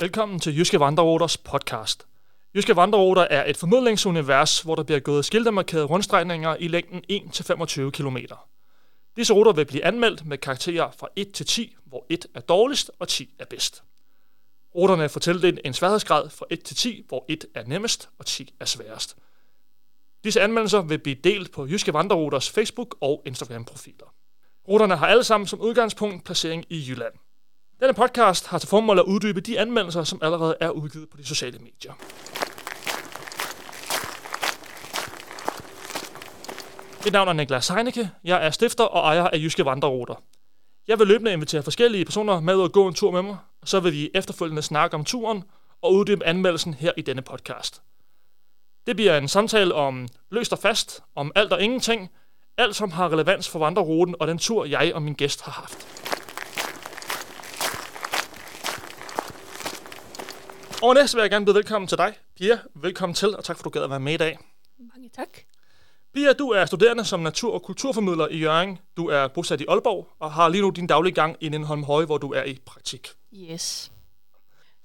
Velkommen til Jyske Vandreruters podcast. Jyske Vandreruter er et formidlingsunivers, hvor der bliver gået skiltemarkerede rundstrækninger i længden 1-25 km. Disse ruter vil blive anmeldt med karakterer fra 1 til 10, hvor 1 er dårligst og 10 er bedst. Ruterne får tildelt en sværhedsgrad fra 1 til 10, hvor 1 er nemmest og 10 er sværest. Disse anmeldelser vil blive delt på Jyske Vandreruters Facebook- og Instagram-profiler. Ruterne har alle sammen som udgangspunkt placering i Jylland. Denne podcast har til formål at uddybe de anmeldelser, som allerede er udgivet på de sociale medier. Mit navn er Niklas Heineke. Jeg er stifter og ejer af Jyske Vandreruter. Jeg vil løbende invitere forskellige personer med ud at gå en tur med mig, og så vil vi efterfølgende snakke om turen og uddybe anmeldelsen her i denne podcast. Det bliver en samtale om løst og fast, om alt og ingenting, alt som har relevans for vandreruten og den tur, jeg og min gæst har haft. Og næste vil jeg gerne byde velkommen til dig, Pia. Velkommen til, og tak for, at du gad at være med i dag. Mange tak. Pia, du er studerende som natur- og kulturformidler i Jørgen. Du er bosat i Aalborg og har lige nu din daglige gang i Lindholm Høje, hvor du er i praktik. Yes.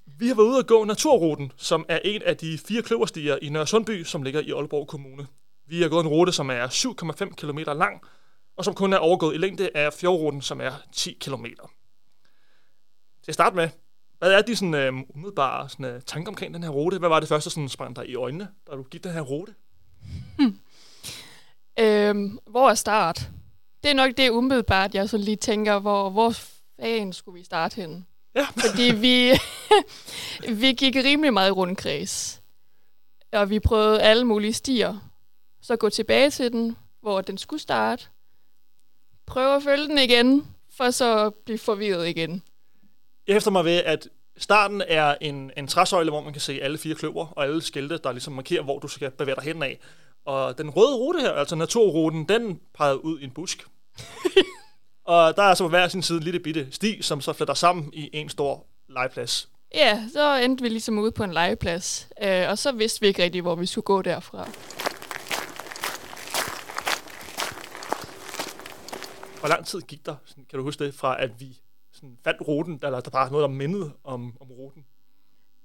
Vi har været ude at gå Naturruten, som er en af de fire kløverstier i Nørre Sundby, som ligger i Aalborg Kommune. Vi har gået en rute, som er 7,5 km lang, og som kun er overgået i længde af fjordruten, som er 10 km. Til at starte med, hvad er de sådan, øh, umiddelbare sådan, øh, tanker omkring den her rute? Hvad var det første, som sprang dig i øjnene, da du gik den her rute? Øhm, hvor er start? Det er nok det umiddelbart, jeg så lige tænker, hvor, hvor fanden skulle vi starte henne? Ja. Fordi vi, vi gik rimelig meget i rundkreds. Og vi prøvede alle mulige stier. Så gå tilbage til den, hvor den skulle starte. Prøve at følge den igen, for så at blive forvirret igen. Jeg hæfter mig ved, at starten er en, en træsøjle, hvor man kan se alle fire kløver og alle skilte, der ligesom markerer, hvor du skal bevæge dig hen af. Og den røde rute her, altså naturruten, den peger ud i en busk. og der er så på hver sin side en lille bitte sti, som så fletter sammen i en stor legeplads. Ja, så endte vi ligesom ude på en legeplads. Øh, og så vidste vi ikke rigtig, hvor vi skulle gå derfra. Hvor lang tid gik der, kan du huske det, fra at vi sådan fandt ruten, eller der bare noget, der mindede om, om ruten?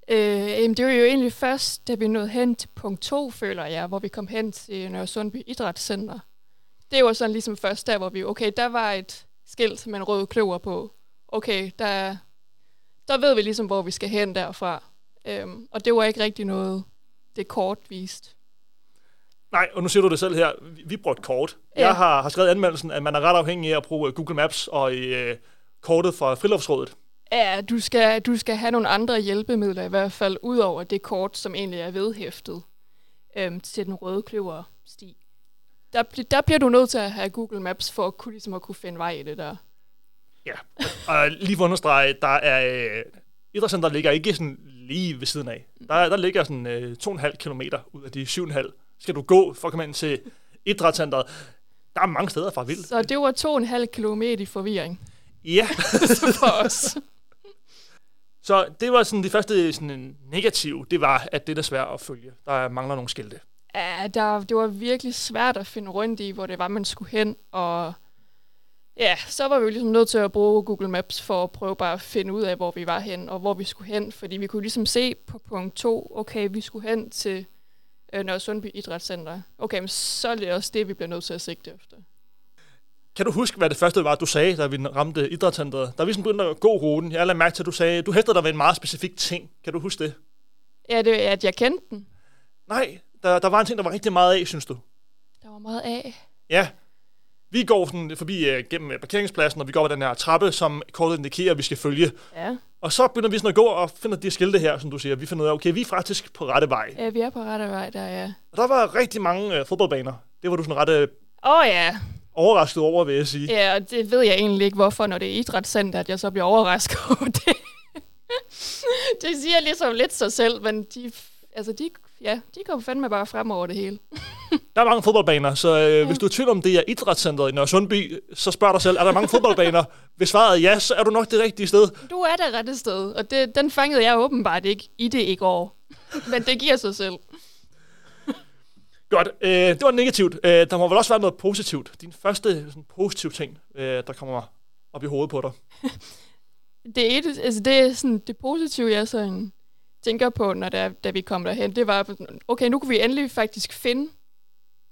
Øh, jamen, det var jo egentlig først, da vi nåede hen til punkt 2, føler jeg, hvor vi kom hen til Nørre Sundby Idrætscenter. Det var sådan ligesom først der, hvor vi, okay, der var et skilt med en rød kløver på. Okay, der, der ved vi ligesom, hvor vi skal hen derfra. Øhm, og det var ikke rigtig noget, det kort vist. Nej, og nu siger du det selv her. Vi, vi brugte kort. Ja. Jeg har, har skrevet anmeldelsen, at man er ret afhængig af at bruge Google Maps og øh, kortet fra Friluftsrådet. Ja, du skal, du skal have nogle andre hjælpemidler i hvert fald, ud over det kort, som egentlig er vedhæftet øhm, til den røde kløver sti. Der, der bliver du nødt til at have Google Maps for at kunne, ligesom at kunne finde vej i det der. Ja, og lige for at understrege, der er... Øh, idrætscenteret ligger ikke sådan lige ved siden af. Der, der ligger sådan øh, 2,5 km ud af de 7,5. Skal du gå for at komme ind til idrætscenteret. Der er mange steder fra vildt. Så det var to og en halv kilometer i forvirring Ja, for os. så det var sådan de første sådan, negative, det var, at det er svært at følge. Der mangler nogle skilte. Ja, der, det var virkelig svært at finde rundt i, hvor det var, man skulle hen. Og ja, så var vi jo ligesom nødt til at bruge Google Maps for at prøve bare at finde ud af, hvor vi var hen, og hvor vi skulle hen. Fordi vi kunne ligesom se på punkt 2, okay, vi skulle hen til øh, Nørre Sundby Idrætscenter. Okay, men så er det også det, vi bliver nødt til at sigte efter. Kan du huske, hvad det første var, du sagde, da vi ramte idrætscenteret? Da vi sådan begyndte at gå ruten, jeg lagde mærke til, at du sagde, du hæftede dig ved en meget specifik ting. Kan du huske det? Ja, det er, at jeg kendte den. Nej, der, der var en ting, der var rigtig meget af, synes du. Der var meget af. Ja. Vi går sådan forbi uh, gennem øh, parkeringspladsen, og vi går over den her trappe, som kortet indikerer, at vi skal følge. Ja, Og så begynder vi sådan at gå og finder de skilte her, som du siger. Vi finder ud af, okay, vi er faktisk på rette vej. ja vi er på rette vej der, ja. Og der var rigtig mange uh, fodboldbaner. Det var du sådan ret uh, Åh oh, ja, overrasket over, vil jeg sige. Ja, og det ved jeg egentlig ikke, hvorfor, når det er idrætscenter, at jeg så bliver overrasket over det. det siger ligesom lidt sig selv, men de, altså de, ja, de kommer fandme bare frem over det hele. Der er mange fodboldbaner, så øh, hvis du er tvivl om, det er idrætscenteret i Nørre Sundby, så spørg dig selv, er der mange fodboldbaner? Hvis svaret er ja, så er du nok det rigtige sted. Du er det rette sted, og det, den fangede jeg åbenbart ikke i det i går. Men det giver sig selv. Godt, øh, det var negativt. Øh, der må vel også være noget positivt. Din første sådan, positiv ting, øh, der kommer op i hovedet på dig. Det er, et, altså det, er sådan, det positive, jeg sådan tænker på, når der, da vi kom derhen, det var, okay, nu kunne vi endelig faktisk finde,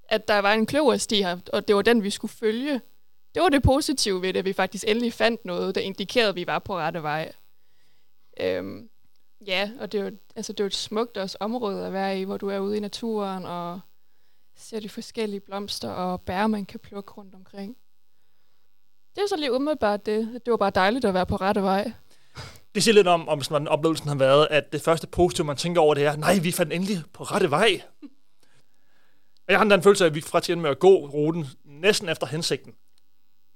at der var en kløversti her, og det var den, vi skulle følge. Det var det positive ved det, at vi faktisk endelig fandt noget, der indikerede, at vi var på rette vej. Øhm, ja, og det er, jo, altså, det er et smukt også område at være i, hvor du er ude i naturen, og ser de forskellige blomster og bær, man kan plukke rundt omkring. Det er så lige umiddelbart det. Det var bare dejligt at være på rette vej. Det siger lidt om, om sådan, oplevelsen har været, at det første positive, man tænker over, det er, nej, vi fandt endelig på rette vej. Og jeg har en følelse af, at vi fra til med at gå ruten næsten efter hensigten.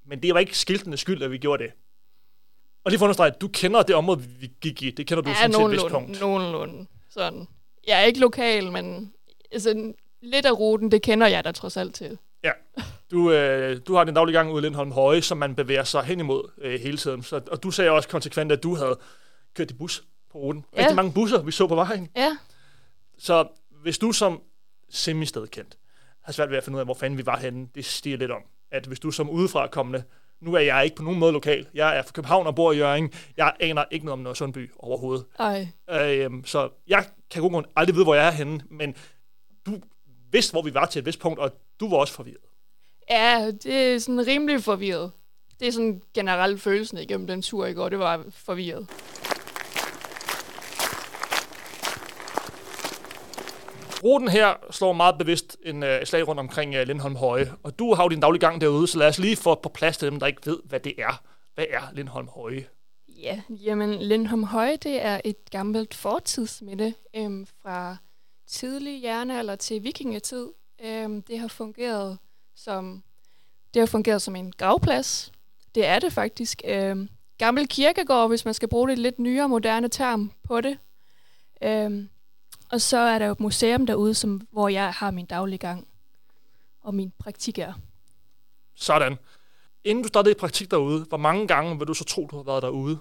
Men det var ikke skiltende skyld, at vi gjorde det. Og lige for at understrege, du kender det område, vi gik i. Det kender du ja, sådan til et vist punkt. nogenlunde. Sådan. Jeg er ikke lokal, men altså, lidt af ruten, det kender jeg da trods alt til. Ja, du, øh, du har den daglige gang ude i Lindholm Høje, som man bevæger sig hen imod øh, hele tiden. Så, og du sagde også konsekvent, at du havde kørt i bus på ruten. Ja. Rigtig mange busser, vi så på vejen. Ja. Så hvis du som semistedkendt har svært ved at finde ud af, hvor fanden vi var henne, det stiger lidt om. At hvis du som udefra kommende, nu er jeg ikke på nogen måde lokal. Jeg er fra København og bor i Jørgen. Jeg aner ikke noget om noget Sundby overhovedet. Ej. Øh, så jeg kan god grund aldrig vide, hvor jeg er henne, men du vidste, hvor vi var til et vist punkt, og du var også forvirret. Ja, det er sådan rimelig forvirret. Det er sådan generelt følelsen igennem den tur i går, det var forvirret. Ruten her slår meget bevidst en uh, slag rundt omkring uh, Lindholm Høje, og du har jo din daglige gang derude, så lad os lige få på plads til dem, der ikke ved, hvad det er. Hvad er Lindholm Høje? Ja, jamen Lindholm Høje, det er et gammelt fortidsminde øhm, fra tidlig jernalder til vikingetid. Øh, det har fungeret som det har fungeret som en gravplads. Det er det faktisk. Øh, gammel kirkegård, hvis man skal bruge det lidt nyere, moderne term på det. Øh, og så er der jo et museum derude, som, hvor jeg har min dagliggang og min praktik er. Sådan. Inden du startede i praktik derude, hvor mange gange vil du så tro, du har været derude?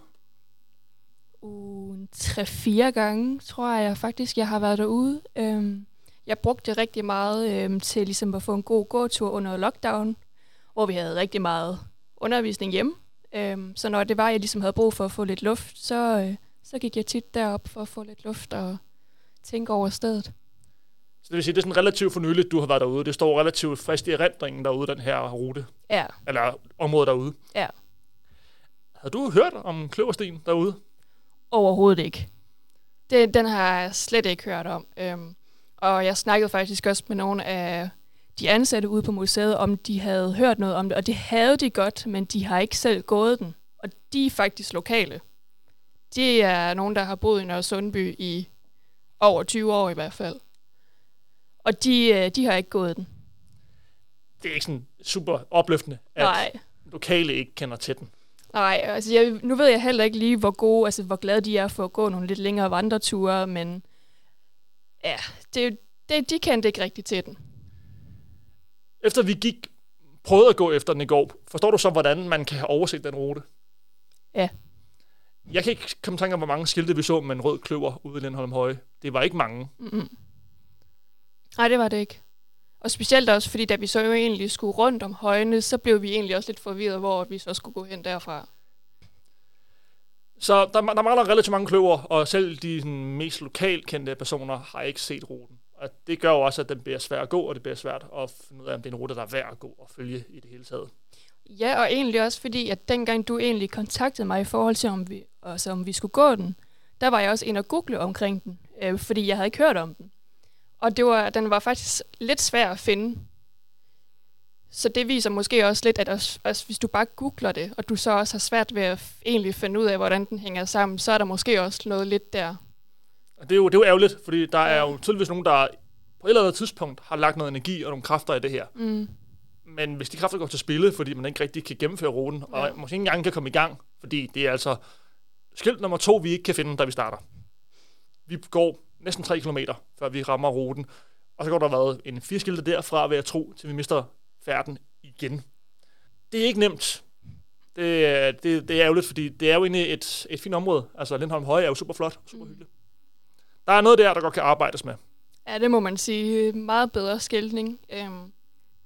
Uh, tre-fire gange, tror jeg faktisk, jeg har været derude. Øhm, jeg brugte det rigtig meget øhm, til ligesom at få en god gåtur under lockdown, hvor vi havde rigtig meget undervisning hjemme. Øhm, så når det var, jeg ligesom havde brug for at få lidt luft, så, øh, så gik jeg tit derop for at få lidt luft og tænke over stedet. Så det vil sige, det er sådan relativt for nyligt, du har været derude. Det står relativt frisk i erindringen derude, den her rute. Ja. Eller området derude. Ja. Har du hørt om Kløversten derude? Overhovedet ikke. Det, den har jeg slet ikke hørt om. Øhm, og jeg snakkede faktisk også med nogle af de ansatte ude på museet, om de havde hørt noget om det. Og det havde de godt, men de har ikke selv gået den. Og de er faktisk lokale. Det er nogen, der har boet i Nørre Sundby i over 20 år i hvert fald. Og de, øh, de har ikke gået den. Det er ikke sådan super opløftende, at Nej. lokale ikke kender til den. Nej, altså jeg, nu ved jeg heller ikke lige, hvor gode, altså hvor glade de er for at gå nogle lidt længere vandreture, men ja, det, det, de kendte ikke rigtig til den. Efter vi gik, prøvede at gå efter den i går, forstår du så, hvordan man kan have overset den rute? Ja. Jeg kan ikke komme tanke om, hvor mange skilte vi så med en rød kløver ude i Lindholm Høje. Det var ikke mange. Mm-hmm. Nej, det var det ikke. Og specielt også, fordi da vi så jo egentlig skulle rundt om højene, så blev vi egentlig også lidt forvirret, hvor vi så skulle gå hen derfra. Så der, der mangler relativt mange kløver, og selv de sådan, mest lokalt kendte personer har ikke set ruten. Og det gør jo også, at den bliver svær at gå, og det bliver svært at finde ud af, om det er en rute, der er værd at gå og følge i det hele taget. Ja, og egentlig også fordi, at dengang du egentlig kontaktede mig i forhold til, om vi, altså, om vi skulle gå den, der var jeg også en at google omkring den, øh, fordi jeg havde ikke hørt om den. Og det var, den var faktisk lidt svær at finde. Så det viser måske også lidt, at også, også hvis du bare googler det, og du så også har svært ved at egentlig finde ud af, hvordan den hænger sammen, så er der måske også noget lidt der. Det er jo, det er jo ærgerligt, fordi der er jo tydeligvis nogen, der på et eller andet tidspunkt har lagt noget energi og nogle kræfter i det her. Mm. Men hvis de kræfter går til spille, fordi man ikke rigtig kan gennemføre ruten, ja. og måske ikke engang kan komme i gang, fordi det er altså skilt nummer to, vi ikke kan finde, da vi starter. Vi går næsten 3 km, før vi rammer ruten. Og så går der været en fire skilte derfra, ved at tro, til vi mister færden igen. Det er ikke nemt. Det, det, det er ærgerligt, fordi det er jo egentlig et, et fint område. Altså Lindholm Høje er jo super flot, super mm. hyggeligt. Der er noget der, der godt kan arbejdes med. Ja, det må man sige. Meget bedre skiltning. Øhm,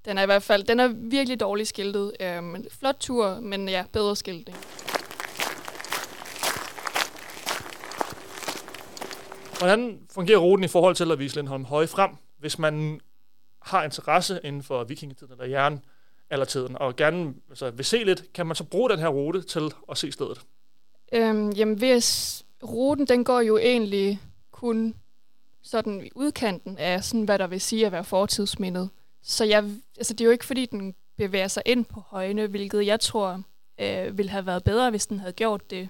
den er i hvert fald, den er virkelig dårligt skiltet. Øhm, flot tur, men ja, bedre skiltning. Hvordan fungerer ruten i forhold til at vise Lindholm Høje frem, hvis man har interesse inden for vikingetiden eller jern eller tiden, og gerne altså, vil se lidt, kan man så bruge den her rute til at se stedet? Øhm, jamen, hvis ruten den går jo egentlig kun sådan i udkanten af, sådan, hvad der vil sige at være fortidsmindet. Så jeg, altså, det er jo ikke, fordi den bevæger sig ind på højene, hvilket jeg tror øh, ville have været bedre, hvis den havde gjort det.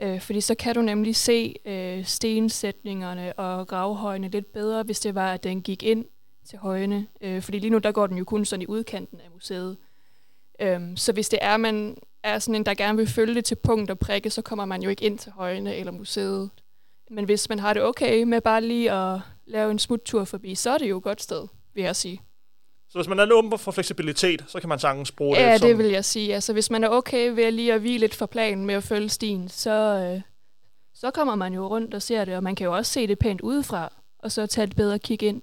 Øh, fordi så kan du nemlig se øh, stensætningerne og gravhøjene lidt bedre, hvis det var, at den gik ind til højene. Øh, fordi lige nu, der går den jo kun sådan i udkanten af museet. Øh, så hvis det er, man er sådan en, der gerne vil følge det til punkt og prikke, så kommer man jo ikke ind til højene eller museet. Men hvis man har det okay med bare lige at lave en smuttur forbi, så er det jo et godt sted, vil jeg sige. Så hvis man er åben for fleksibilitet, så kan man sagtens bruge ja, det Ja, det vil jeg sige. Altså, hvis man er okay ved lige at hvile lidt for planen med at følge stien, så, øh, så kommer man jo rundt og ser det, og man kan jo også se det pænt udefra, og så tage et bedre kig ind.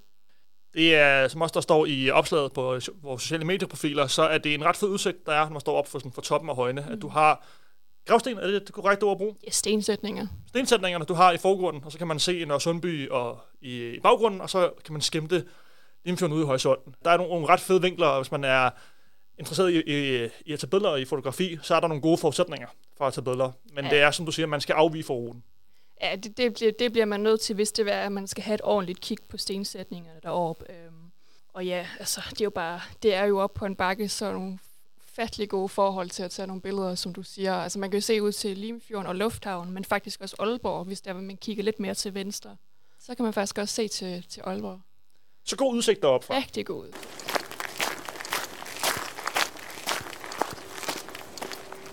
Det er, som også der står i opslaget på vores sociale medieprofiler, så er det en ret fed udsigt, der er, når man står op for, sådan, for toppen af højene, mm. at du har gravsten, er det det korrekte ord at bruge? Ja, stensætninger. Stensætningerne, du har i forgrunden, og så kan man se Nørre Sundby og i, i baggrunden, og så kan man skimte Limfjorden ude i horisonten. Der er nogle, nogle ret fede vinkler, hvis man er interesseret i, i, i at tage billeder i fotografi, så er der nogle gode forudsætninger for at tage billeder. Men ja. det er, som du siger, man skal afvige for ruten. Ja, det, det, bliver, det bliver man nødt til, hvis det er, at man skal have et ordentligt kig på stensætningerne deroppe. Øhm, og ja, altså, det er jo bare, det er jo op på en bakke, så nogle fattelig gode forhold til at tage nogle billeder, som du siger. Altså man kan jo se ud til Limfjorden og Lufthavn, men faktisk også Aalborg, hvis der man kigger lidt mere til venstre. Så kan man faktisk også se til, til Aalborg. Så god udsigt deroppe fra. Rigtig god.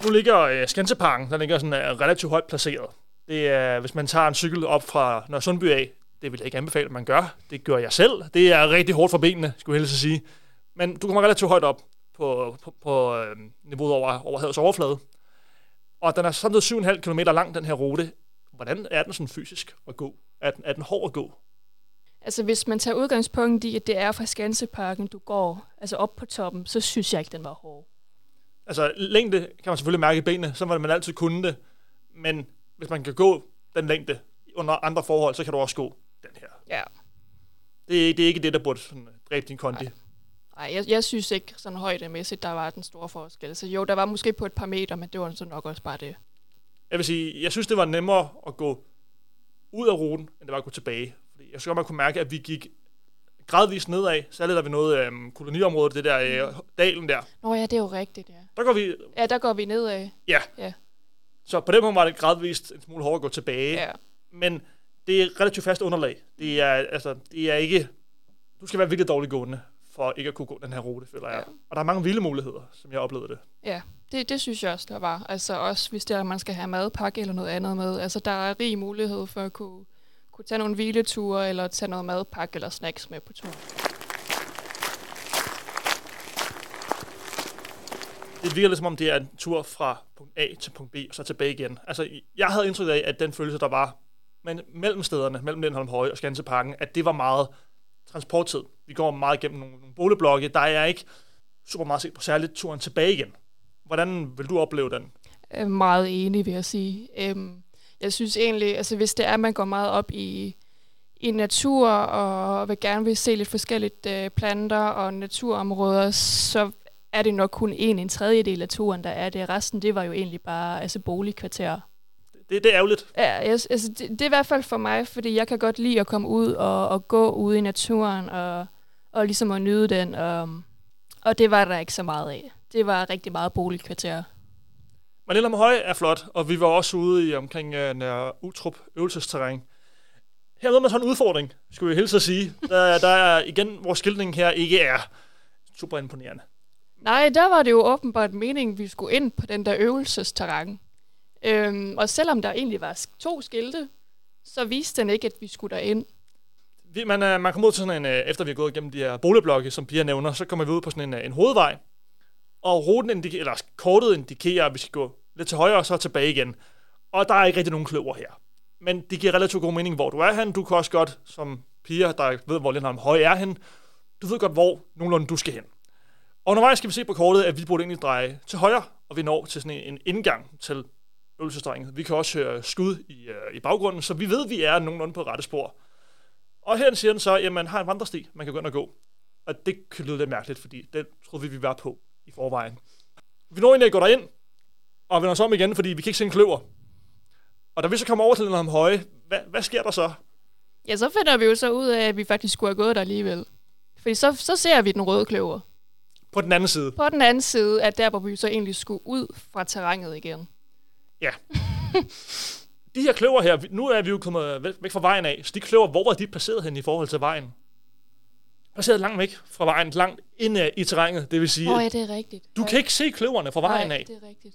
Nu ligger uh, Skanseparken, der ligger sådan uh, relativt højt placeret. Det er, hvis man tager en cykel op fra Nørre Sundby af, det vil jeg ikke anbefale, at man gør. Det gør jeg selv. Det er rigtig hårdt for benene, skulle jeg helst sige. Men du kommer relativt højt op på, på, på øh, niveauet over, over havets overflade. Og den er sådan noget 7,5 km lang, den her rute. Hvordan er den sådan fysisk at gå? Er den, er den hård at gå? Altså hvis man tager udgangspunkt i, at det er fra Skanseparken, du går altså op på toppen, så synes jeg ikke, den var hård. Altså længde kan man selvfølgelig mærke i benene, så vil man altid kunne det. Men hvis man kan gå den længde under andre forhold, så kan du også gå den her. Ja. Det, det er ikke det, der burde sådan, dræbe din kondi. Nej. Nej, jeg, jeg synes ikke sådan højdemæssigt, der var den store forskel. Så jo, der var måske på et par meter, men det var så nok også bare det. Jeg vil sige, jeg synes, det var nemmere at gå ud af ruten, end det var at gå tilbage. Jeg synes godt, man kunne mærke, at vi gik gradvist nedad, særligt da vi nåede øhm, koloniområdet, det der øh, dalen der. Nå ja, det er jo rigtigt, ja. Der går vi... Ja, der går vi nedad. Ja. ja. Så på den måde var det gradvist en smule hårdere at gå tilbage. Ja. Men det er relativt fast underlag. Det er, altså, det er ikke... Du skal være virkelig dårligt gående for ikke at kunne gå den her rute, føler jeg. Ja. Og der er mange vilde muligheder, som jeg oplevede det. Ja, det, det synes jeg også, der var. Altså også, hvis det er, at man skal have madpakke eller noget andet med. Altså, der er rig mulighed for at kunne, kunne tage nogle hvileture, eller tage noget madpakke eller snacks med på turen. Det virker lidt som om, det er en tur fra punkt A til punkt B, og så tilbage igen. Altså, jeg havde indtryk af, at den følelse, der var men mellem stederne, mellem Lindholm Høje og Skanseparken, at det var meget transporttid. Vi går meget gennem nogle, nogle boligblokke. Der er ikke super meget set på særligt turen tilbage igen. Hvordan vil du opleve den? Øh, meget enig, vil jeg sige. Øhm, jeg synes egentlig, altså hvis det er, at man går meget op i, i natur og vil gerne vil se lidt forskelligt øh, planter og naturområder, så er det nok kun en, en tredjedel af turen, der er det. Resten, det var jo egentlig bare altså boligkvarter det, det er ærgerligt. Ja, jeg, altså, det, det er i hvert fald for mig, fordi jeg kan godt lide at komme ud og, og gå ude i naturen og, og ligesom at nyde den. Og, og det var der ikke så meget af. Det var rigtig meget boligkvarter. Men Lillehammer Høj er flot, og vi var også ude i omkring uh, nær Utrup øvelsesterræn. Her ved man sådan en udfordring, skulle jeg hilse at sige. Der, der er igen, vores skiltning her ikke er super imponerende. Nej, der var det jo åbenbart meningen, at vi skulle ind på den der øvelsesterræn. Øhm, og selvom der egentlig var to skilte, så viste den ikke, at vi skulle derind. Vi, man, uh, man kommer ud til sådan en, uh, efter vi har gået igennem de her boligblokke, som Pia nævner, så kommer vi ud på sådan en, en hovedvej, og ruten indikerer, eller kortet indikerer, at vi skal gå lidt til højre og så tilbage igen. Og der er ikke rigtig nogen kløver her. Men det giver relativt god mening, hvor du er hen. Du kan også godt, som piger, der ved, hvor Lindholm Høj er hen, du ved godt, hvor nogenlunde du skal hen. Og undervejs skal vi se på kortet, at vi burde egentlig dreje til højre, og vi når til sådan en indgang til øvelsestrenget. Vi kan også høre skud i, øh, i baggrunden, så vi ved, at vi er nogenlunde på rette spor. Og her siger den så, at man har en vandresti, man kan gå ind og gå. Og det kan lyde lidt mærkeligt, fordi det troede vi, vi var på i forvejen. Vi når egentlig at gå derind, og vender os om igen, fordi vi kan ikke se en kløver. Og da vi så kommer over til den høje, hvad, hvad sker der så? Ja, så finder vi jo så ud af, at vi faktisk skulle have gået der alligevel. Fordi så, så ser vi den røde kløver. På den anden side. På den anden side er der, hvor vi så egentlig skulle ud fra terrænet igen. Ja. de her kløver her, nu er vi jo kommet væk fra vejen af, så de kløver, hvor var de placeret hen i forhold til vejen? Placeret langt væk fra vejen, langt ind i terrænet, det vil sige... Oh, ja, det er rigtigt. Du kan ikke se kløverne fra vejen Nej, af. det er rigtigt.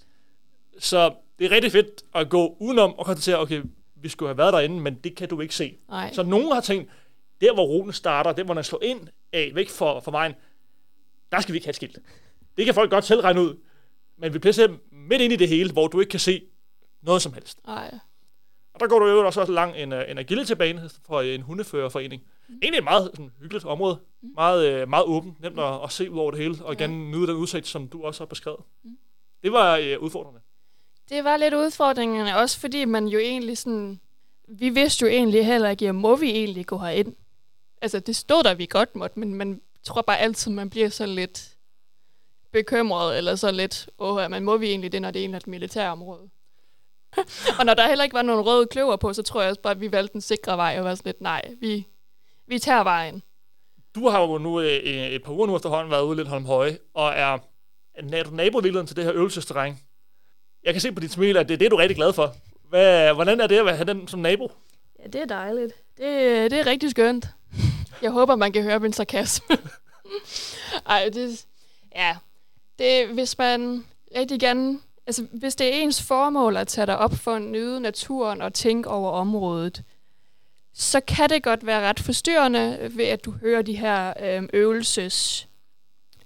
Så det er rigtig fedt at gå udenom og konstatere, okay, vi skulle have været derinde, men det kan du ikke se. Nej. Så nogen har tænkt, der hvor ruten starter, der hvor den slår ind af, væk fra, fra vejen, der skal vi ikke have et skilt. Det kan folk godt selv regne ud. Men vi placerer midt ind i det hele, hvor du ikke kan se noget som helst. Nej. Og der går du jo også lang en, øh, en agility-bane for en hundeførerforening. Mm. Egentlig et meget sådan, hyggeligt område. Mm. Meget, øh, meget åbent, nemt at, at se ud over det hele, og ja. igen nyde den udsigt, som du også har beskrevet. Mm. Det var øh, udfordrende. Det var lidt udfordringerne, også fordi man jo egentlig sådan... Vi vidste jo egentlig heller ikke, må vi egentlig gå herind? Altså, det stod der, vi godt måtte, men man tror bare altid, man bliver så lidt bekymret, eller så lidt, åh, man må vi egentlig det, når det er et militærområde. og når der heller ikke var nogen røde kløver på, så tror jeg også bare, at vi valgte den sikre vej, og var sådan lidt, nej, vi, vi tager vejen. Du har jo nu øh, et par uger nu efterhånden været ude i Lindholm Høje, og er nabovilden til det her øvelsesterræn. Jeg kan se på dit smil, at det er det, du er rigtig glad for. Hvad, hvordan er det at have den som nabo? Ja, det er dejligt. Det, det er rigtig skønt. Jeg håber, man kan høre min sarkasme. Ej, det... Ja. Det, hvis man rigtig gerne... Altså, hvis det er ens formål at tage dig op for at nyde naturen og tænke over området, så kan det godt være ret forstyrrende øh, ved, at du hører de her øh, øvelses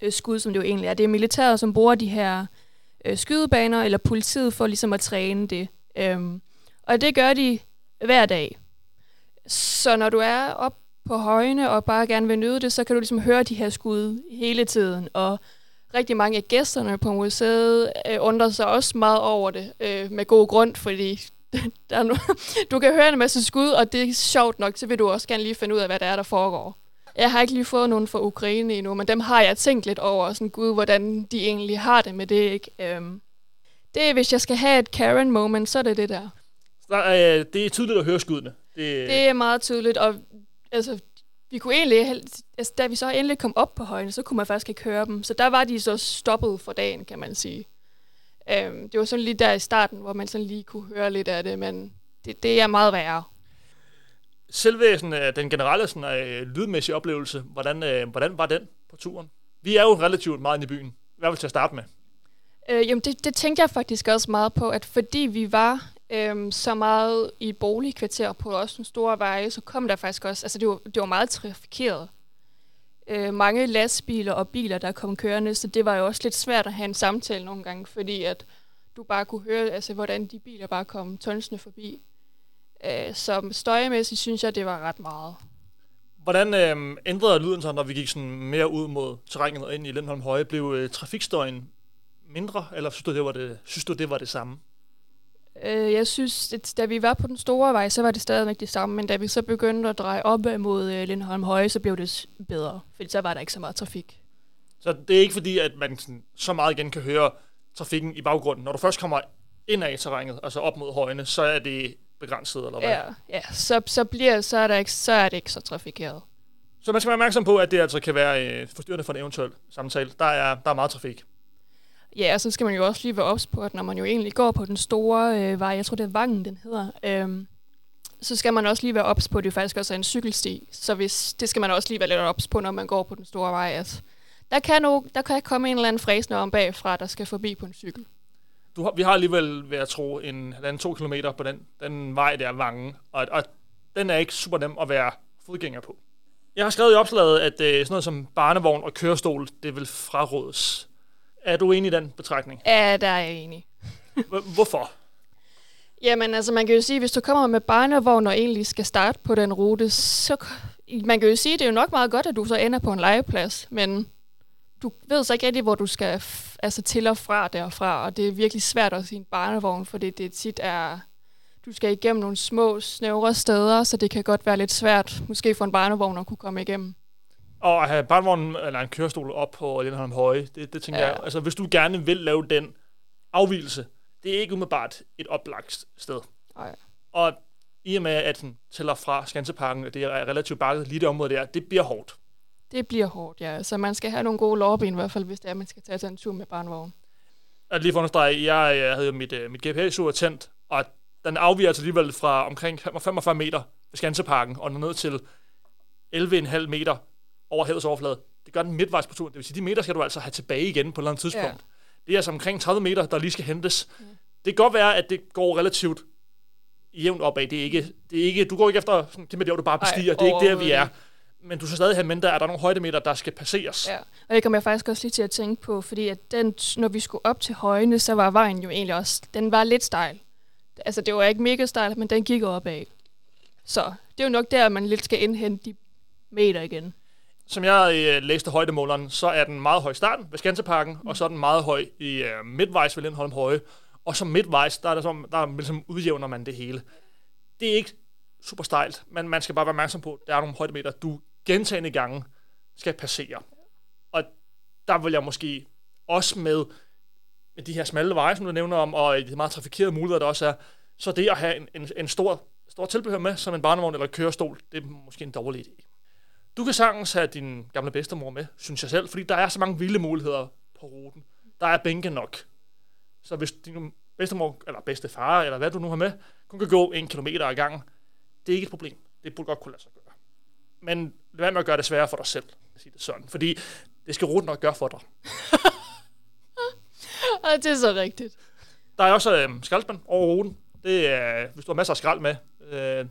øh, skud, som det jo egentlig er. Det er militæret, som bruger de her øh, skydebaner, eller politiet for ligesom at træne det. Øhm, og det gør de hver dag. Så når du er op på højene og bare gerne vil nyde det, så kan du ligesom høre de her skud hele tiden. Og rigtig mange af gæsterne på museet øh, undrer sig også meget over det, øh, med god grund, fordi der er du kan høre en masse skud, og det er sjovt nok, så vil du også gerne lige finde ud af, hvad der er, der foregår. Jeg har ikke lige fået nogen fra Ukraine endnu, men dem har jeg tænkt lidt over, sådan, gud, hvordan de egentlig har det med det, ikke? Øhm, det er, hvis jeg skal have et Karen moment, så er det det der. Så, øh, det er tydeligt at høre skuddene. Det... det er meget tydeligt, og altså, vi kunne egentlig, altså, da vi så endelig kom op på højene, så kunne man faktisk ikke høre dem. Så der var de så stoppet for dagen, kan man sige. Øhm, det var sådan lige der i starten, hvor man sådan lige kunne høre lidt af det, men det, det er meget værre. Selve sådan, den generelle sådan, øh, lydmæssige oplevelse, hvordan, øh, hvordan var den på turen? Vi er jo relativt meget inde i byen. Hvad vil til at starte med? Øh, jamen, det, det tænkte jeg faktisk også meget på, at fordi vi var øhm, så meget i boligkvarterer på også en store veje, så kom der faktisk også, altså det var, det var meget trafikeret. Øh, mange lastbiler og biler, der kom kørende, så det var jo også lidt svært at have en samtale nogle gange, fordi at du bare kunne høre, altså, hvordan de biler bare kom tonsende forbi. Øh, så støjmæssigt synes jeg, det var ret meget. Hvordan øh, ændrede lyden sig, når vi gik sådan mere ud mod terrænet og ind i Lindholm Høje? Blev øh, trafikstøjen mindre, eller synes du, det var det, synes du, det var det samme? Øh, jeg synes, at da vi var på den store vej, så var det stadigvæk det samme, men da vi så begyndte at dreje op mod øh, Lindholm Høje, så blev det bedre, fordi så var der ikke så meget trafik. Så det er ikke fordi, at man sådan, så meget igen kan høre trafikken i baggrunden. Når du først kommer ind i terrænet, altså op mod højene, så er det begrænset, eller hvad? Ja, ja. Så, så, bliver, så, er der ikke, så er det ikke så trafikeret. Så man skal være opmærksom på, at det altså kan være øh, forstyrrende for en eventuel samtale. Der er, der er meget trafik. Ja, og så skal man jo også lige være ops på, at når man jo egentlig går på den store øh, vej, jeg tror det er Vangen, den hedder, øh, så skal man også lige være ops på, at det faktisk også er en cykelsti. Så hvis, det skal man også lige være lidt ops på, når man går på den store vej. Altså, der, kan no, der kan komme en eller anden fræsende om bagfra, der skal forbi på en cykel. Du har, vi har alligevel, ved at tro, en, en to kilometer på den, den vej der Vangen, og, og den er ikke super nem at være fodgænger på. Jeg har skrevet i opslaget, at øh, sådan noget som barnevogn og kørestol, det vil frarådes. Er du enig i den betragtning? Ja, der er jeg enig. Hvorfor? Jamen, altså man kan jo sige, hvis du kommer med barnevogn og egentlig skal starte på den rute, så man kan jo sige, det er jo nok meget godt, at du så ender på en legeplads, men du ved så ikke rigtig, hvor du skal altså til og fra derfra, og det er virkelig svært også i en barnevogn, fordi det tit er, du skal igennem nogle små, snævre steder, så det kan godt være lidt svært, måske for en barnevogn at kunne komme igennem. Og at have barnevognen eller en kørestol op på Lindholm Høje, det, det tænker ja. jeg, altså hvis du gerne vil lave den afvielse, det er ikke umiddelbart et oplagt sted. Nej. Og i og med, at den tæller fra Skanseparken, og det er relativt bakket lige det område der, det bliver hårdt. Det bliver hårdt, ja. Så man skal have nogle gode lårben i hvert fald, hvis det er, at man skal tage sig en tur med barnevogn. Og lige for at understrege, jeg, jeg havde jo mit, uh, mit GPS-ur tændt, og den afviger altså alligevel fra omkring 45 meter ved Skanseparken, og ned til 11,5 meter over havets overflade. Det gør den midtvejs på turen. Det vil sige, de meter skal du altså have tilbage igen på et eller andet tidspunkt. Ja. Det er altså omkring 30 meter, der lige skal hentes. Ja. Det kan godt være, at det går relativt jævnt opad. Det er ikke, det er ikke, du går ikke efter sådan, det med det, du bare bestiger. Ej, det er ikke der, vi er. Men du skal stadig have mindre, at der er nogle højdemeter, der skal passeres. Ja, og det kommer jeg faktisk også lige til at tænke på, fordi at den, når vi skulle op til højene, så var vejen jo egentlig også, den var lidt stejl. Altså, det var ikke mega stejl, men den gik opad. Så det er jo nok der, man lidt skal indhente de meter igen. Som jeg øh, læste højdemåleren, så er den meget høj i starten ved Skanseparken, mm. og så er den meget høj i øh, midtvejs ved Lindholm Høje. Og så midtvejs, der, er der, som, der ligesom udjævner man det hele. Det er ikke super stejlt, men man skal bare være opmærksom på, at der er nogle højdemeter, du gentagende gange skal passere. Og der vil jeg måske også med, med de her smalle veje, som du nævner om, og de meget trafikerede muligheder, der også er, så det at have en, en, en stor, stor tilbehør med, som en barnevogn eller kørestol, det er måske en dårlig idé. Du kan sagtens have din gamle bedstemor med, synes jeg selv, fordi der er så mange vilde muligheder på ruten. Der er bænke nok. Så hvis din bedstemor, eller bedstefar, eller hvad du nu har med, kun kan gå en kilometer ad gangen, det er ikke et problem. Det burde godt kunne lade sig gøre. Men lad være med at gøre det sværere for dig selv, sige det sådan. Fordi det skal ruten nok gøre for dig. og det er så rigtigt. Der er også øh, skraldspand over ruten. Det er, hvis du har masser af skrald med, øh,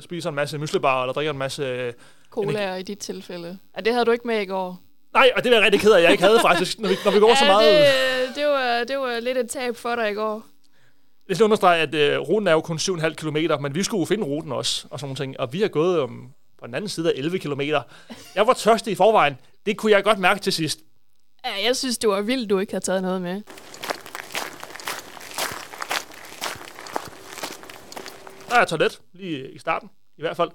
spiser en masse myslibar, eller drikker en masse... Øh, Cola i dit tilfælde. Ja, det havde du ikke med i går. Nej, og det er jeg rigtig ked af, jeg ikke havde faktisk, når vi, når vi går ja, så meget... Det, det, var, det var lidt et tab for dig i går. Jeg skal understrege, at øh, ruten er jo kun 7,5 km, men vi skulle jo finde ruten også, og sådan ting. Og vi har gået um, på den anden side af 11 km. Jeg var tørstig i forvejen. Det kunne jeg godt mærke til sidst. Ja, jeg synes, det var vildt, du ikke har taget noget med. Er et toilet, lige i starten, i hvert fald.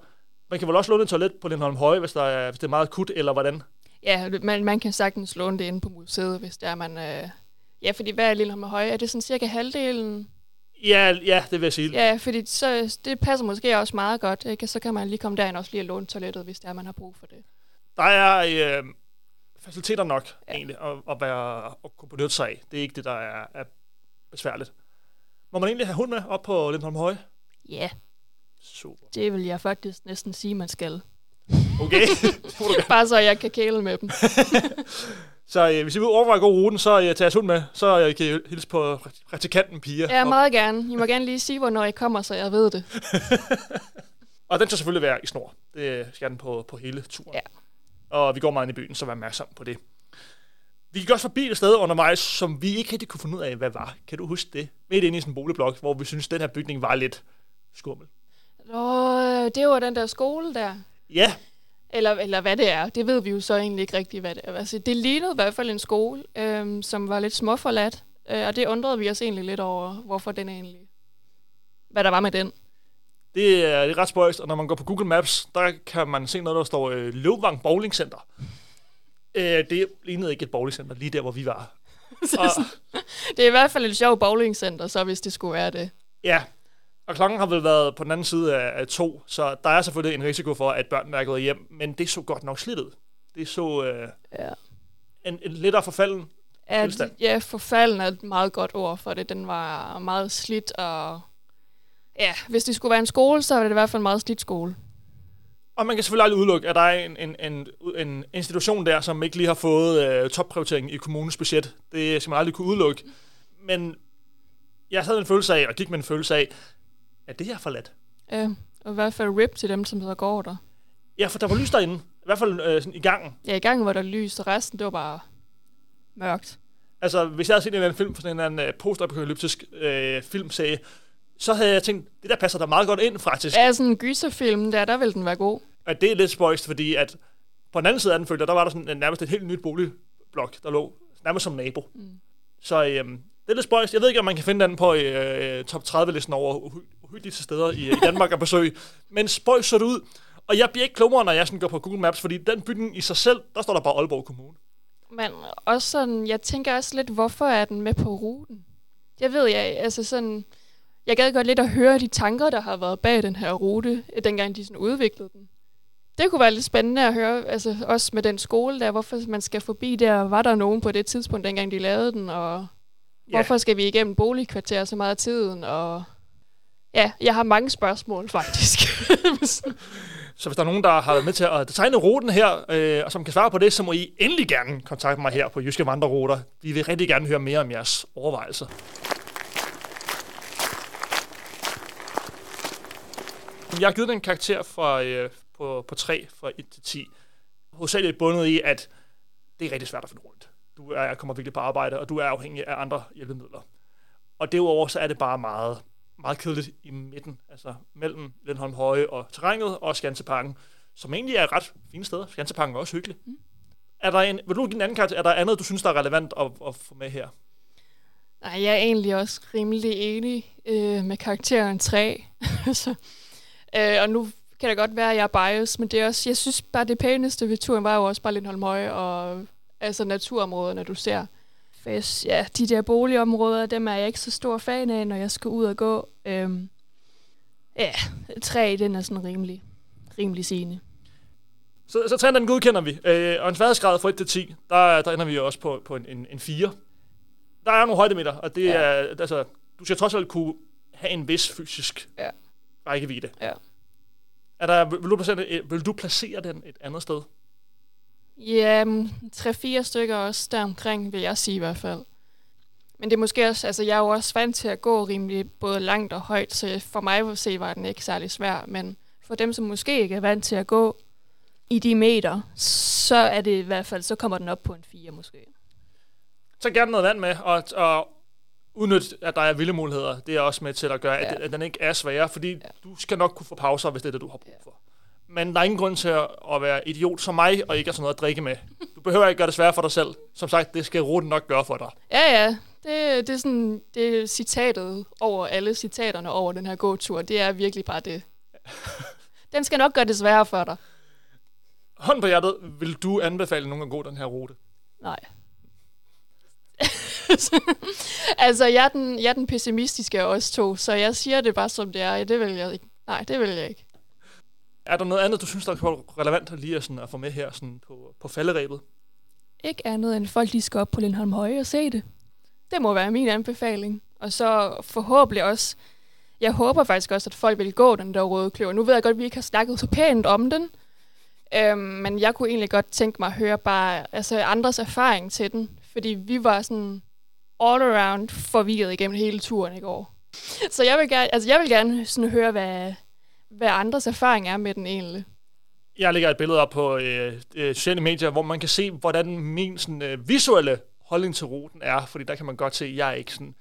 Man kan vel også låne et toilet på Lindholm Høje, hvis, der er, hvis det er meget akut, eller hvordan? Ja, man, man kan sagtens låne det inde på museet, hvis der er man... Øh Ja, fordi hvad er Lillehammer Høje? Er det sådan cirka halvdelen? Ja, ja, det vil jeg sige. Ja, fordi så, det passer måske også meget godt. Ikke? Så kan man lige komme derind og også lige låne toilettet, hvis det er, man har brug for det. Der er øh, faciliteter nok, ja. egentlig, at, at, være, at kunne benytte sig af. Det er ikke det, der er, er besværligt. Må man egentlig have hund med op på Lindholm Høje? Ja. Super. Det vil jeg faktisk næsten sige, man skal. Okay. Bare så jeg kan kæle med dem. Så øh, hvis I vil overveje at gå ruten, så øh, tager jeg hund med. Så øh, kan I hilse på praktikanten Pia. Ja, meget gerne. I må gerne lige sige, hvornår I kommer, så jeg ved det. og den skal selvfølgelig være i snor. Det skal den på, på hele turen. Ja. Og vi går meget ind i byen, så vær opmærksom på det. Vi gik også forbi et sted undervejs, som vi ikke rigtig kunne finde ud af, hvad var. Kan du huske det? Midt inde i sådan en boligblok, hvor vi synes den her bygning var lidt skummel. Åh, det var den der skole der. Ja, eller, eller hvad det er. Det ved vi jo så egentlig ikke rigtigt, hvad det er. Altså, det lignede i hvert fald en skole, øhm, som var lidt småforladt. Øh, og det undrede vi os egentlig lidt over, hvorfor den egentlig... Hvad der var med den. Det er, det er ret spøjst, og når man går på Google Maps, der kan man se noget, der står øh, Løvvang Bowling Center. øh, det lignede ikke et bowlingcenter, lige der, hvor vi var. og, det er i hvert fald et sjovt bowlingcenter, så hvis det skulle være det. Ja, og klokken har vel været på den anden side af, af to, så der er selvfølgelig en risiko for, at børnene er gået hjem, men det så godt nok slidt ud. Det så øh, ja. en, en lettere forfalden ja, tilstand. Ja, forfalden er et meget godt ord for det. Den var meget slidt, og ja, hvis det skulle være en skole, så var det i hvert fald en meget slidt skole. Og man kan selvfølgelig aldrig udelukke, at der er en, en, en, en institution der, som ikke lige har fået øh, topprioritering i kommunens budget. Det skal man aldrig kunne udelukke. Men jeg havde en følelse af, og gik med en følelse af, er det her forladt? Ja, og i hvert fald rip til dem, som der går der. Ja, for der var lys derinde. I hvert fald øh, sådan i gangen. Ja, i gangen var der lys, og resten, det var bare mørkt. Altså, hvis jeg havde set en eller anden film, sådan en eller anden uh, postapokalyptisk øh, filmserie, så havde jeg tænkt, det der passer da meget godt ind, faktisk. Ja, sådan en gyserfilm, der, der ville den være god. Og det er lidt spøjst, fordi at på den anden side af den følte der var der sådan en, nærmest et helt nyt boligblok, der lå nærmest som nabo. Mm. Så øh, det er lidt spøjs. Jeg ved ikke, om man kan finde den på øh, top 30-listen over uhy- uhyggelige steder i, i Danmark at besøge. Men spøjs så det ud. Og jeg bliver ikke klogere, når jeg sådan går på Google Maps, fordi den bygning i sig selv, der står der bare Aalborg Kommune. Men også sådan, jeg tænker også lidt, hvorfor er den med på ruten? Jeg ved, jeg, altså sådan, jeg gad godt lidt at høre de tanker, der har været bag den her rute, dengang de sådan udviklede den. Det kunne være lidt spændende at høre, altså også med den skole der, hvorfor man skal forbi der. Var der nogen på det tidspunkt, dengang de lavede den, og ja. hvorfor skal vi igennem boligkvarter så meget af tiden, og ja, jeg har mange spørgsmål faktisk. Så hvis der er nogen, der har været med til at designe ruten her, øh, og som kan svare på det, så må I endelig gerne kontakte mig her på Jyske Vandreruter. Vi vil rigtig gerne høre mere om jeres overvejelser. Jeg har givet den en karakter fra, øh, på, på 3 fra 1 til 10. Hovedsageligt bundet i, at det er rigtig svært at finde rundt. Du er, kommer virkelig på arbejde, og du er afhængig af andre hjælpemidler. Og derudover så er det bare meget, meget kedeligt i midten, altså mellem Lindholm Høje og terrænet og Skanseparken, som egentlig er et ret fine steder. Skanseparken er også hyggelig. Mm. Er der en, vil du give en anden karakter? Er der andet, du synes, der er relevant at, at få med her? Nej, jeg er egentlig også rimelig enig øh, med karakteren 3. så, øh, og nu kan det godt være, at jeg er biased, men det er også, jeg synes bare, det pæneste ved turen var jo også bare Lindholm Høje og altså naturområderne, du ser. For ja, de der boligområder, dem er jeg ikke så stor fan af, når jeg skal ud og gå. Øhm, ja, tre, den er sådan rimelig, rimelig sigende. Så, så træen, den godkender vi. Øh, og en sværhedsgrad fra 1 til 10, der, der ender vi også på, på en, en, en 4. Der er nogle højdemeter, og det ja. er, altså, du skal trods alt kunne have en vis fysisk ja. rækkevidde. Ja. Er der, vil, du placere, vil du placere den et andet sted? Ja, tre-fire stykker også deromkring, vil jeg sige i hvert fald. Men det er måske også, altså jeg er jo også vant til at gå rimelig både langt og højt, så for mig at se var den ikke særlig svær, men for dem, som måske ikke er vant til at gå i de meter, så er det i hvert fald, så kommer den op på en 4 måske. Så gerne noget vand med, og, og udnytte, at der er vilde muligheder. Det er også med til at gøre, ja. at, at den ikke er sværere, fordi ja. du skal nok kunne få pauser, hvis det er det, du har brug for. Men der er ingen grund til at være idiot som mig, og ikke have sådan noget at drikke med. Du behøver ikke gøre det sværere for dig selv. Som sagt, det skal ruten nok gøre for dig. Ja, ja. Det, det er sådan, det er citatet over alle citaterne over den her gåtur. Det er virkelig bare det. den skal nok gøre det sværere for dig. Hånd på hjertet, vil du anbefale nogen at gå den her rute? Nej. altså, jeg er, den, jeg er den pessimistiske af os to, så jeg siger det bare som det er. Det vil jeg ikke. Nej, det vil jeg ikke. Er der noget andet, du synes, der er relevant lige at, sådan, at få med her sådan på, på falderæbet? Ikke andet end folk, de skal op på Lindholm Høje og se det. Det må være min anbefaling. Og så forhåbentlig også, jeg håber faktisk også, at folk vil gå den der røde kløver. Nu ved jeg godt, at vi ikke har snakket så pænt om den, øhm, men jeg kunne egentlig godt tænke mig at høre bare altså andres erfaring til den. Fordi vi var sådan all around forvirret igennem hele turen i går. Så jeg vil gerne, altså jeg vil gerne sådan høre, hvad, hvad andres erfaring er med den egentlig. Jeg lægger et billede op på øh, øh, sociale medier, hvor man kan se, hvordan min sådan, øh, visuelle holdning til ruten er, fordi der kan man godt se, at jeg er ikke sådan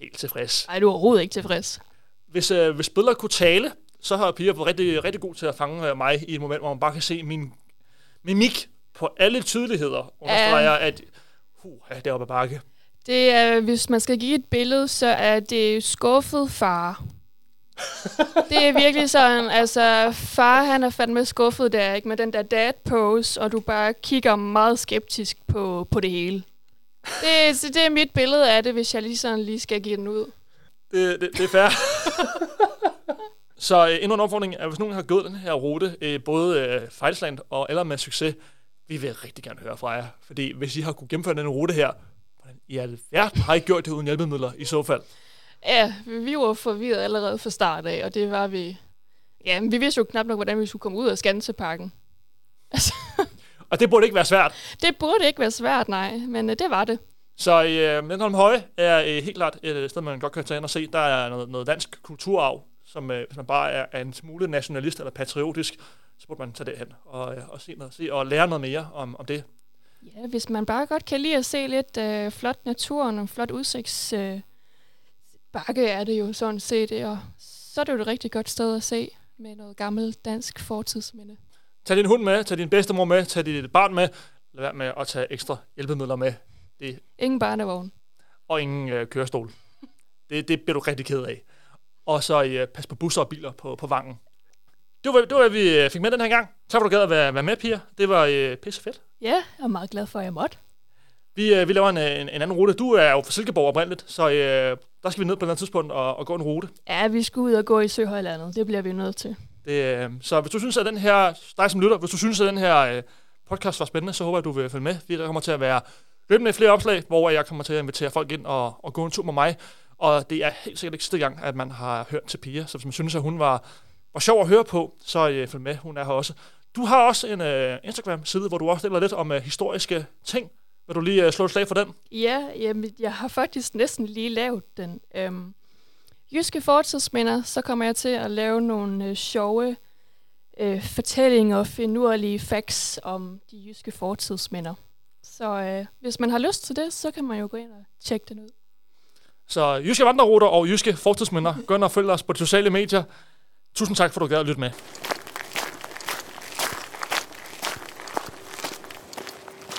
helt tilfreds. Nej, du er overhovedet ikke tilfreds. Hvis, øh, hvis billeder kunne tale, så har Pia været rigtig, rigtig god til at fange øh, mig i et moment, hvor man bare kan se min mimik på alle tydeligheder, understreger, um, at uh, ja, det er oppe ad bakke. Det er, hvis man skal give et billede, så er det skuffet far det er virkelig sådan, altså far han er fandme skuffet der, ikke? Med den der dad pose, og du bare kigger meget skeptisk på, på det hele. Det, det er mit billede af det, hvis jeg lige sådan lige skal give den ud. Det, det, det er fair. Så øh, endnu en opfordring er, hvis nogen har gået den her rute, øh, både øh, og eller med succes, vi vil rigtig gerne høre fra jer. Fordi hvis I har kunne gennemføre den rute her, hvordan i alverden har I gjort det uden hjælpemidler i så fald? Ja, vi var forvirret allerede fra start af, og det var vi... Ja, vi vidste jo knap nok, hvordan vi skulle komme ud af Skanseparken. Altså. og det burde ikke være svært? Det burde ikke være svært, nej, men uh, det var det. Så øh, Lindholm Høje er øh, helt klart et sted, man godt kan tage ind og se. Der er noget, noget dansk kulturarv, som øh, hvis man bare er, er en smule nationalist eller patriotisk, så burde man tage det hen og, øh, og se noget, se, og lære noget mere om, om det. Ja, hvis man bare godt kan lide at se lidt øh, flot natur og flot udsigts... Øh, bakke er det jo sådan set, og så er det jo et rigtig godt sted at se med noget gammelt dansk fortidsminde. Tag din hund med, tag din bedstemor med, tag dit barn med. Lad være med at tage ekstra hjælpemidler med. Det, Ingen barnevogn. og ingen øh, kørestol. Det, det bliver du rigtig ked af. Og så øh, pas på busser og biler på, på vangen. Det var, det var, hvad vi øh, fik med den her gang. Tak for, du gad at være, være med, Pia. Det var øh, pisse fedt. Ja, jeg er meget glad for, at jeg måtte. Vi, øh, vi laver en, en, en anden rute. Du er jo fra Silkeborg oprindeligt, så øh, der skal vi ned på et eller andet tidspunkt og, og gå en rute. Ja, vi skal ud og gå i Søhøjlandet. Det bliver vi nødt til. Det, øh, så hvis du synes, at den her, dig som lytter, hvis du synes, at den her øh, podcast var spændende, så håber jeg, at du vil følge med. Vi kommer til at være løbende flere opslag, hvor jeg kommer til at invitere folk ind og, og gå en tur med mig. Og det er helt sikkert ikke sidste gang, at man har hørt til Pia. Så hvis man synes, at hun var, var sjov at høre på, så øh, følg med. Hun er her også. Du har også en øh, Instagram-side, hvor du også deler lidt om øh, historiske ting. Vil du lige øh, slå et slag for den? Ja, jamen, jeg har faktisk næsten lige lavet den. Øhm, jyske fortidsminder, så kommer jeg til at lave nogle øh, sjove øh, fortællinger og finurlige facts om de jyske fortidsminder. Så øh, hvis man har lyst til det, så kan man jo gå ind og tjekke den ud. Så Jyske Vandreruter og Jyske Fortidsminder, gå ind og følg os på de sociale medier. Tusind tak, for at du gad at lytte med.